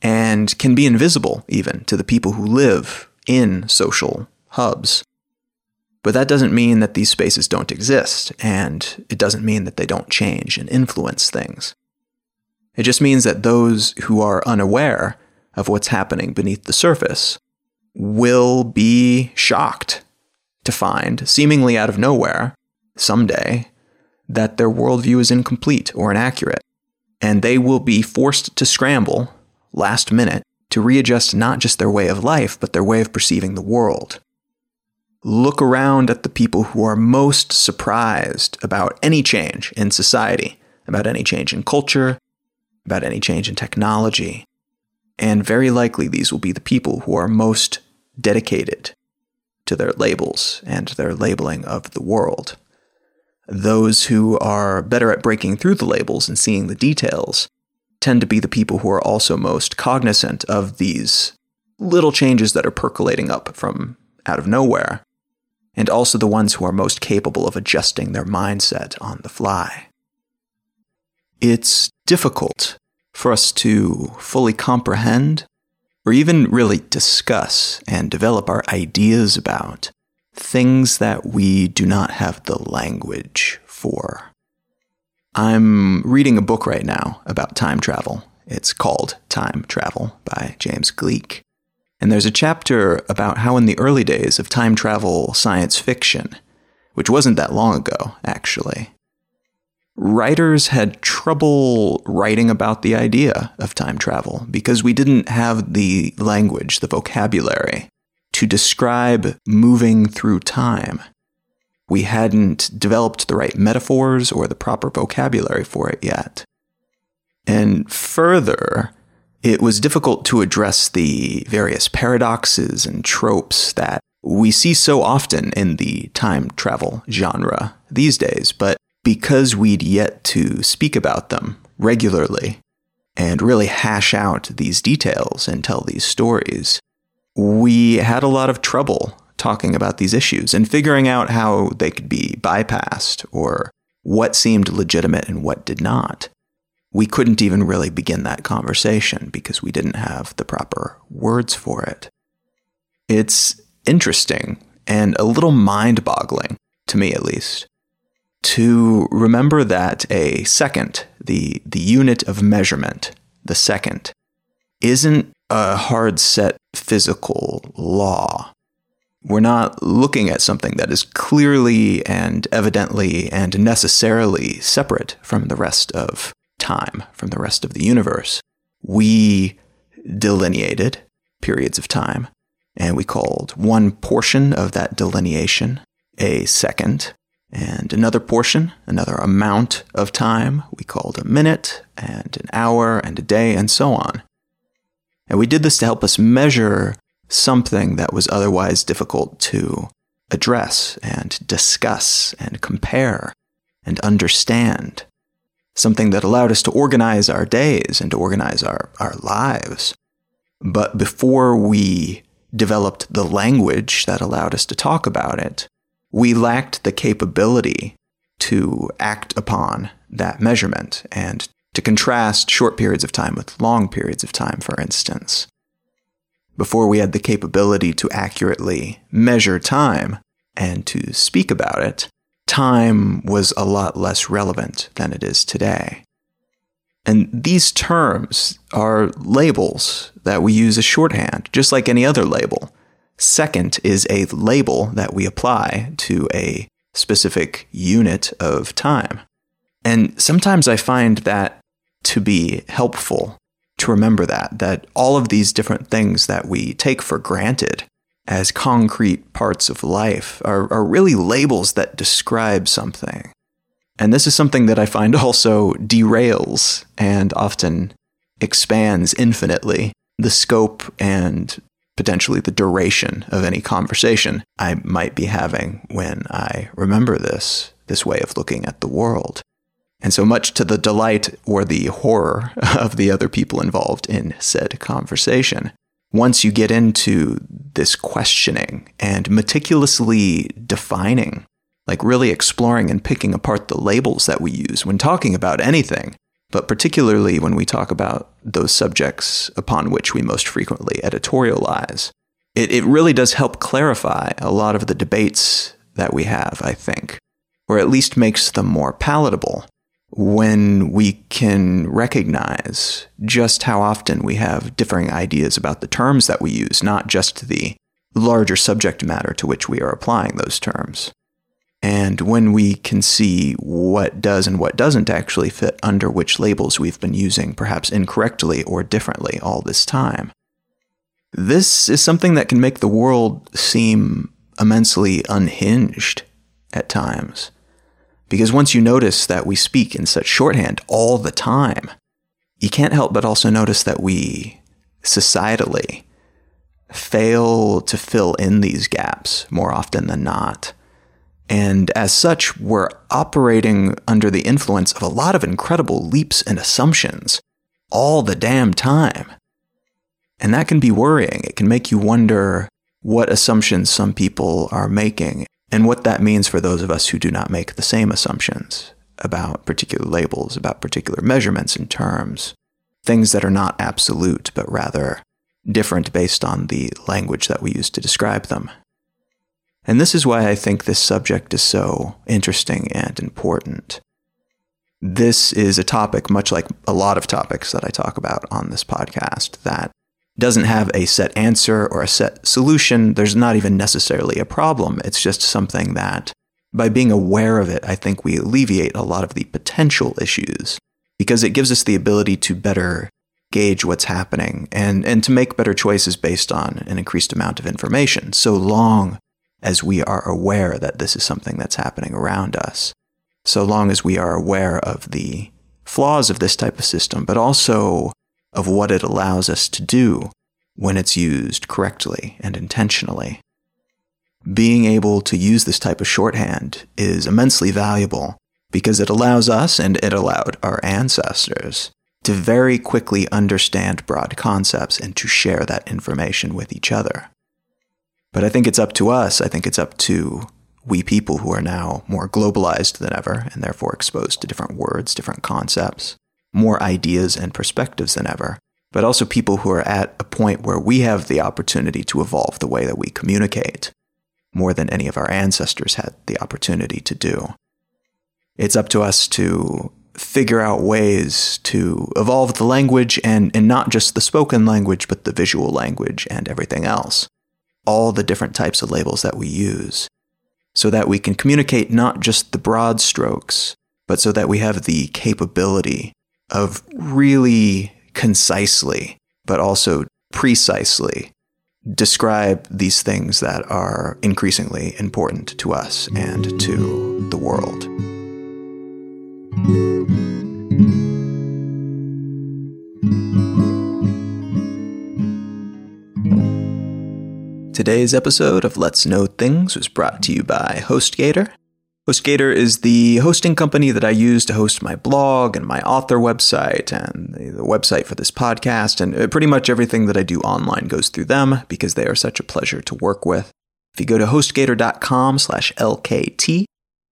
and can be invisible even to the people who live in social hubs. But that doesn't mean that these spaces don't exist, and it doesn't mean that they don't change and influence things. It just means that those who are unaware of what's happening beneath the surface will be shocked to find, seemingly out of nowhere, someday, that their worldview is incomplete or inaccurate. And they will be forced to scramble, last minute, to readjust not just their way of life, but their way of perceiving the world. Look around at the people who are most surprised about any change in society, about any change in culture, about any change in technology. And very likely these will be the people who are most dedicated to their labels and their labeling of the world. Those who are better at breaking through the labels and seeing the details tend to be the people who are also most cognizant of these little changes that are percolating up from out of nowhere, and also the ones who are most capable of adjusting their mindset on the fly. It's difficult for us to fully comprehend or even really discuss and develop our ideas about things that we do not have the language for. I'm reading a book right now about time travel. It's called Time Travel by James Gleick. And there's a chapter about how, in the early days of time travel science fiction, which wasn't that long ago, actually, writers had trouble writing about the idea of time travel because we didn't have the language, the vocabulary to describe moving through time. We hadn't developed the right metaphors or the proper vocabulary for it yet. And further, it was difficult to address the various paradoxes and tropes that we see so often in the time travel genre these days, but because we'd yet to speak about them regularly and really hash out these details and tell these stories, we had a lot of trouble talking about these issues and figuring out how they could be bypassed or what seemed legitimate and what did not. We couldn't even really begin that conversation because we didn't have the proper words for it. It's interesting and a little mind boggling, to me at least, to remember that a second, the, the unit of measurement, the second, isn't a hard set physical law. We're not looking at something that is clearly and evidently and necessarily separate from the rest of time, from the rest of the universe. We delineated periods of time, and we called one portion of that delineation a second, and another portion, another amount of time, we called a minute and an hour and a day and so on. And we did this to help us measure something that was otherwise difficult to address and discuss and compare and understand. Something that allowed us to organize our days and to organize our, our lives. But before we developed the language that allowed us to talk about it, we lacked the capability to act upon that measurement and to contrast short periods of time with long periods of time, for instance. Before we had the capability to accurately measure time and to speak about it, time was a lot less relevant than it is today. And these terms are labels that we use as shorthand, just like any other label. Second is a label that we apply to a specific unit of time. And sometimes I find that to be helpful to remember that, that all of these different things that we take for granted as concrete parts of life are, are really labels that describe something. And this is something that I find also derails and often expands infinitely the scope and potentially the duration of any conversation I might be having when I remember this, this way of looking at the world. And so much to the delight or the horror of the other people involved in said conversation. Once you get into this questioning and meticulously defining, like really exploring and picking apart the labels that we use when talking about anything, but particularly when we talk about those subjects upon which we most frequently editorialize. It, it really does help clarify a lot of the debates that we have, I think, or at least makes them more palatable when we can recognize just how often we have differing ideas about the terms that we use, not just the larger subject matter to which we are applying those terms. And when we can see what does and what doesn't actually fit under which labels we've been using, perhaps incorrectly or differently all this time, this is something that can make the world seem immensely unhinged at times. Because once you notice that we speak in such shorthand all the time, you can't help but also notice that we societally fail to fill in these gaps more often than not. And as such, we're operating under the influence of a lot of incredible leaps and assumptions all the damn time. And that can be worrying. It can make you wonder what assumptions some people are making and what that means for those of us who do not make the same assumptions about particular labels, about particular measurements and terms, things that are not absolute, but rather different based on the language that we use to describe them. And this is why I think this subject is so interesting and important. This is a topic, much like a lot of topics that I talk about on this podcast, that doesn't have a set answer or a set solution. There's not even necessarily a problem. It's just something that, by being aware of it, I think we alleviate a lot of the potential issues because it gives us the ability to better gauge what's happening and, and to make better choices based on an increased amount of information, so long as we are aware that this is something that's happening around us, so long as we are aware of the flaws of this type of system, but also of what it allows us to do when it's used correctly and intentionally. Being able to use this type of shorthand is immensely valuable because it allows us and it allowed our ancestors to very quickly understand broad concepts and to share that information with each other. But I think it's up to us, I think it's up to we people who are now more globalized than ever and therefore exposed to different words, different concepts, more ideas and perspectives than ever, but also people who are at a point where we have the opportunity to evolve the way that we communicate more than any of our ancestors had the opportunity to do. It's up to us to figure out ways to evolve the language and, and not just the spoken language, but the visual language and everything else. All the different types of labels that we use so that we can communicate not just the broad strokes, but so that we have the capability of really concisely, but also precisely describe these things that are increasingly important to us and to the world. Today's episode of Let's Know Things was brought to you by HostGator. HostGator is the hosting company that I use to host my blog and my author website and the website for this podcast. And uh, pretty much everything that I do online goes through them because they are such a pleasure to work with. If you go to hostgator.com slash LKT,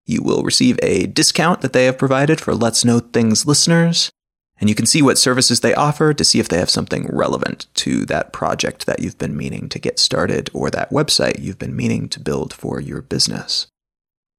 you will receive a discount that they have provided for Let's Know Things listeners. And you can see what services they offer to see if they have something relevant to that project that you've been meaning to get started or that website you've been meaning to build for your business.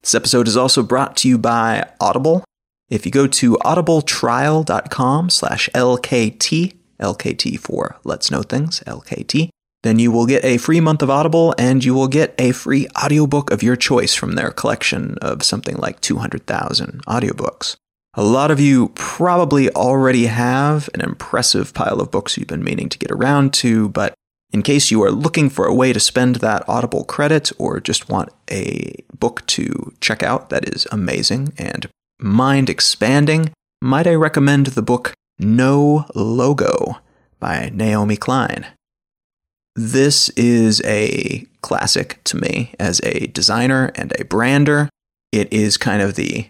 This episode is also brought to you by Audible. If you go to audibletrial.com slash LKT, LKT for Let's Know Things, LKT, then you will get a free month of Audible and you will get a free audiobook of your choice from their collection of something like 200,000 audiobooks. A lot of you probably already have an impressive pile of books you've been meaning to get around to, but in case you are looking for a way to spend that Audible credit or just want a book to check out that is amazing and mind expanding, might I recommend the book No Logo by Naomi Klein. This is a classic to me as a designer and a brander. It is kind of the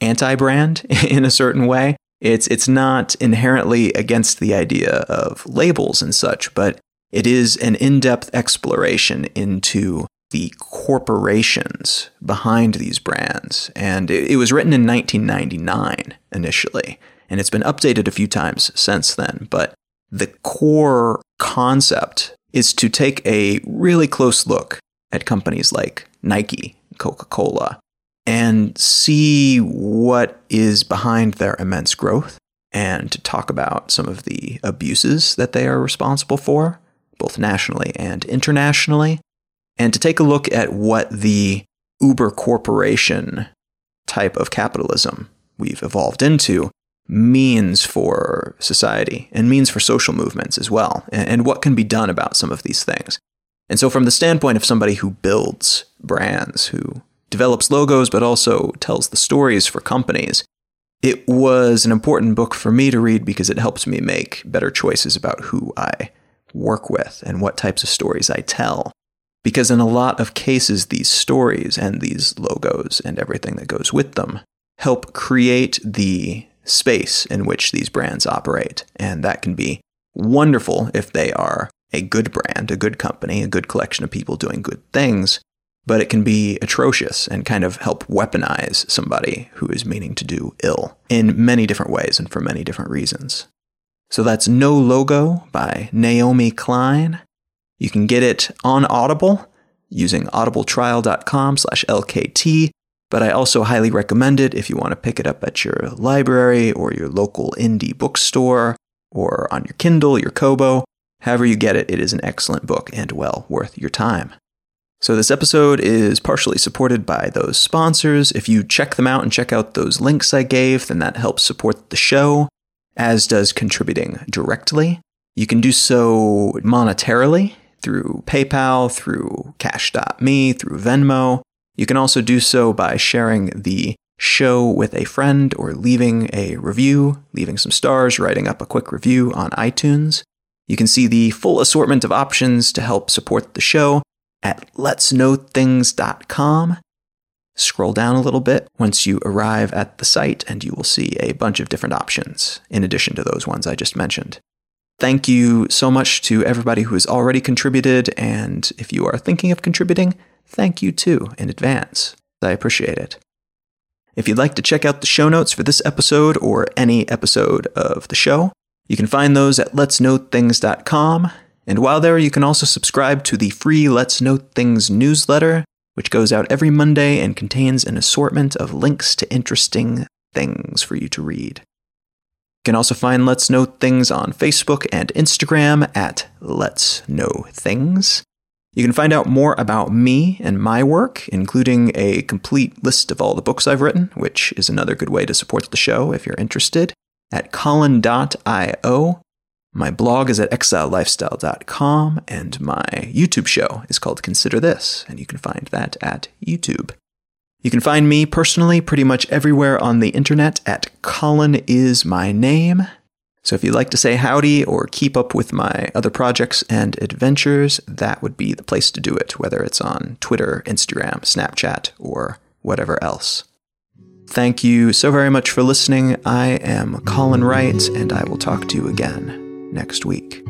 anti brand in a certain way. It's, it's not inherently against the idea of labels and such, but it is an in depth exploration into the corporations behind these brands. And it, was written in 1999 initially. and it's been updated a few times since then. But the core concept is to take a really close look at companies like Nike, Coca Cola, and see what is behind their immense growth and to talk about some of the abuses that they are responsible for, both nationally and internationally, and to take a look at what the Uber corporation type of capitalism we've evolved into means for society and means for social movements as well, and, what can be done about some of these things. And so, from the standpoint of somebody who builds brands, who develops logos, but also tells the stories for companies, it was an important book for me to read because it helps me make better choices about who I work with and what types of stories I tell. Because in a lot of cases, these stories and these logos and everything that goes with them help create the space in which these brands operate. And that can be wonderful if they are a good brand, a good company, a good collection of people doing good things. But it can be atrocious and kind of help weaponize somebody who is meaning to do ill in many different ways and for many different reasons. So that's No Logo by Naomi Klein. You can get it on Audible using audibletrial.com slash LKT, but I also highly recommend it if you want to pick it up at your library or your local indie bookstore or on your Kindle, your Kobo. However you get it, it is an excellent book and well worth your time. So, this episode is partially supported by those sponsors. If you check them out and check out those links I gave, then that helps support the show, as does contributing directly. You can do so monetarily through PayPal, through Cash.me, through Venmo. You can also do so by sharing the show with a friend or leaving a review, leaving some stars, writing up a quick review on iTunes. You can see the full assortment of options to help support the show at letsknowthings.com. Scroll down a little bit once you arrive at the site, and you will see a bunch of different options in addition to those ones I just mentioned. Thank you so much to everybody who has already contributed, and if you are thinking of contributing, thank you too in advance. I appreciate it. If you'd like to check out the show notes for this episode or any episode of the show, you can find those at letsknowthings.com. And while there, you can also subscribe to the free Let's Know Things newsletter, which goes out every Monday and contains an assortment of links to interesting things for you to read. You can also find Let's Know Things on Facebook and Instagram at Let's Know Things. You can find out more about me and my work, including a complete list of all the books I've written, which is another good way to support the show if you're interested, at colin.io. My blog is at exilelifestyle.com, and my YouTube show is called Consider This, and you can find that at YouTube. You can find me personally pretty much everywhere on the internet at Colin is my name. So if you'd like to say howdy or keep up with my other projects and adventures, that would be the place to do it, whether it's on Twitter, Instagram, Snapchat, or whatever else. Thank you so very much for listening. I am Colin Wright, and I will talk to you again next week.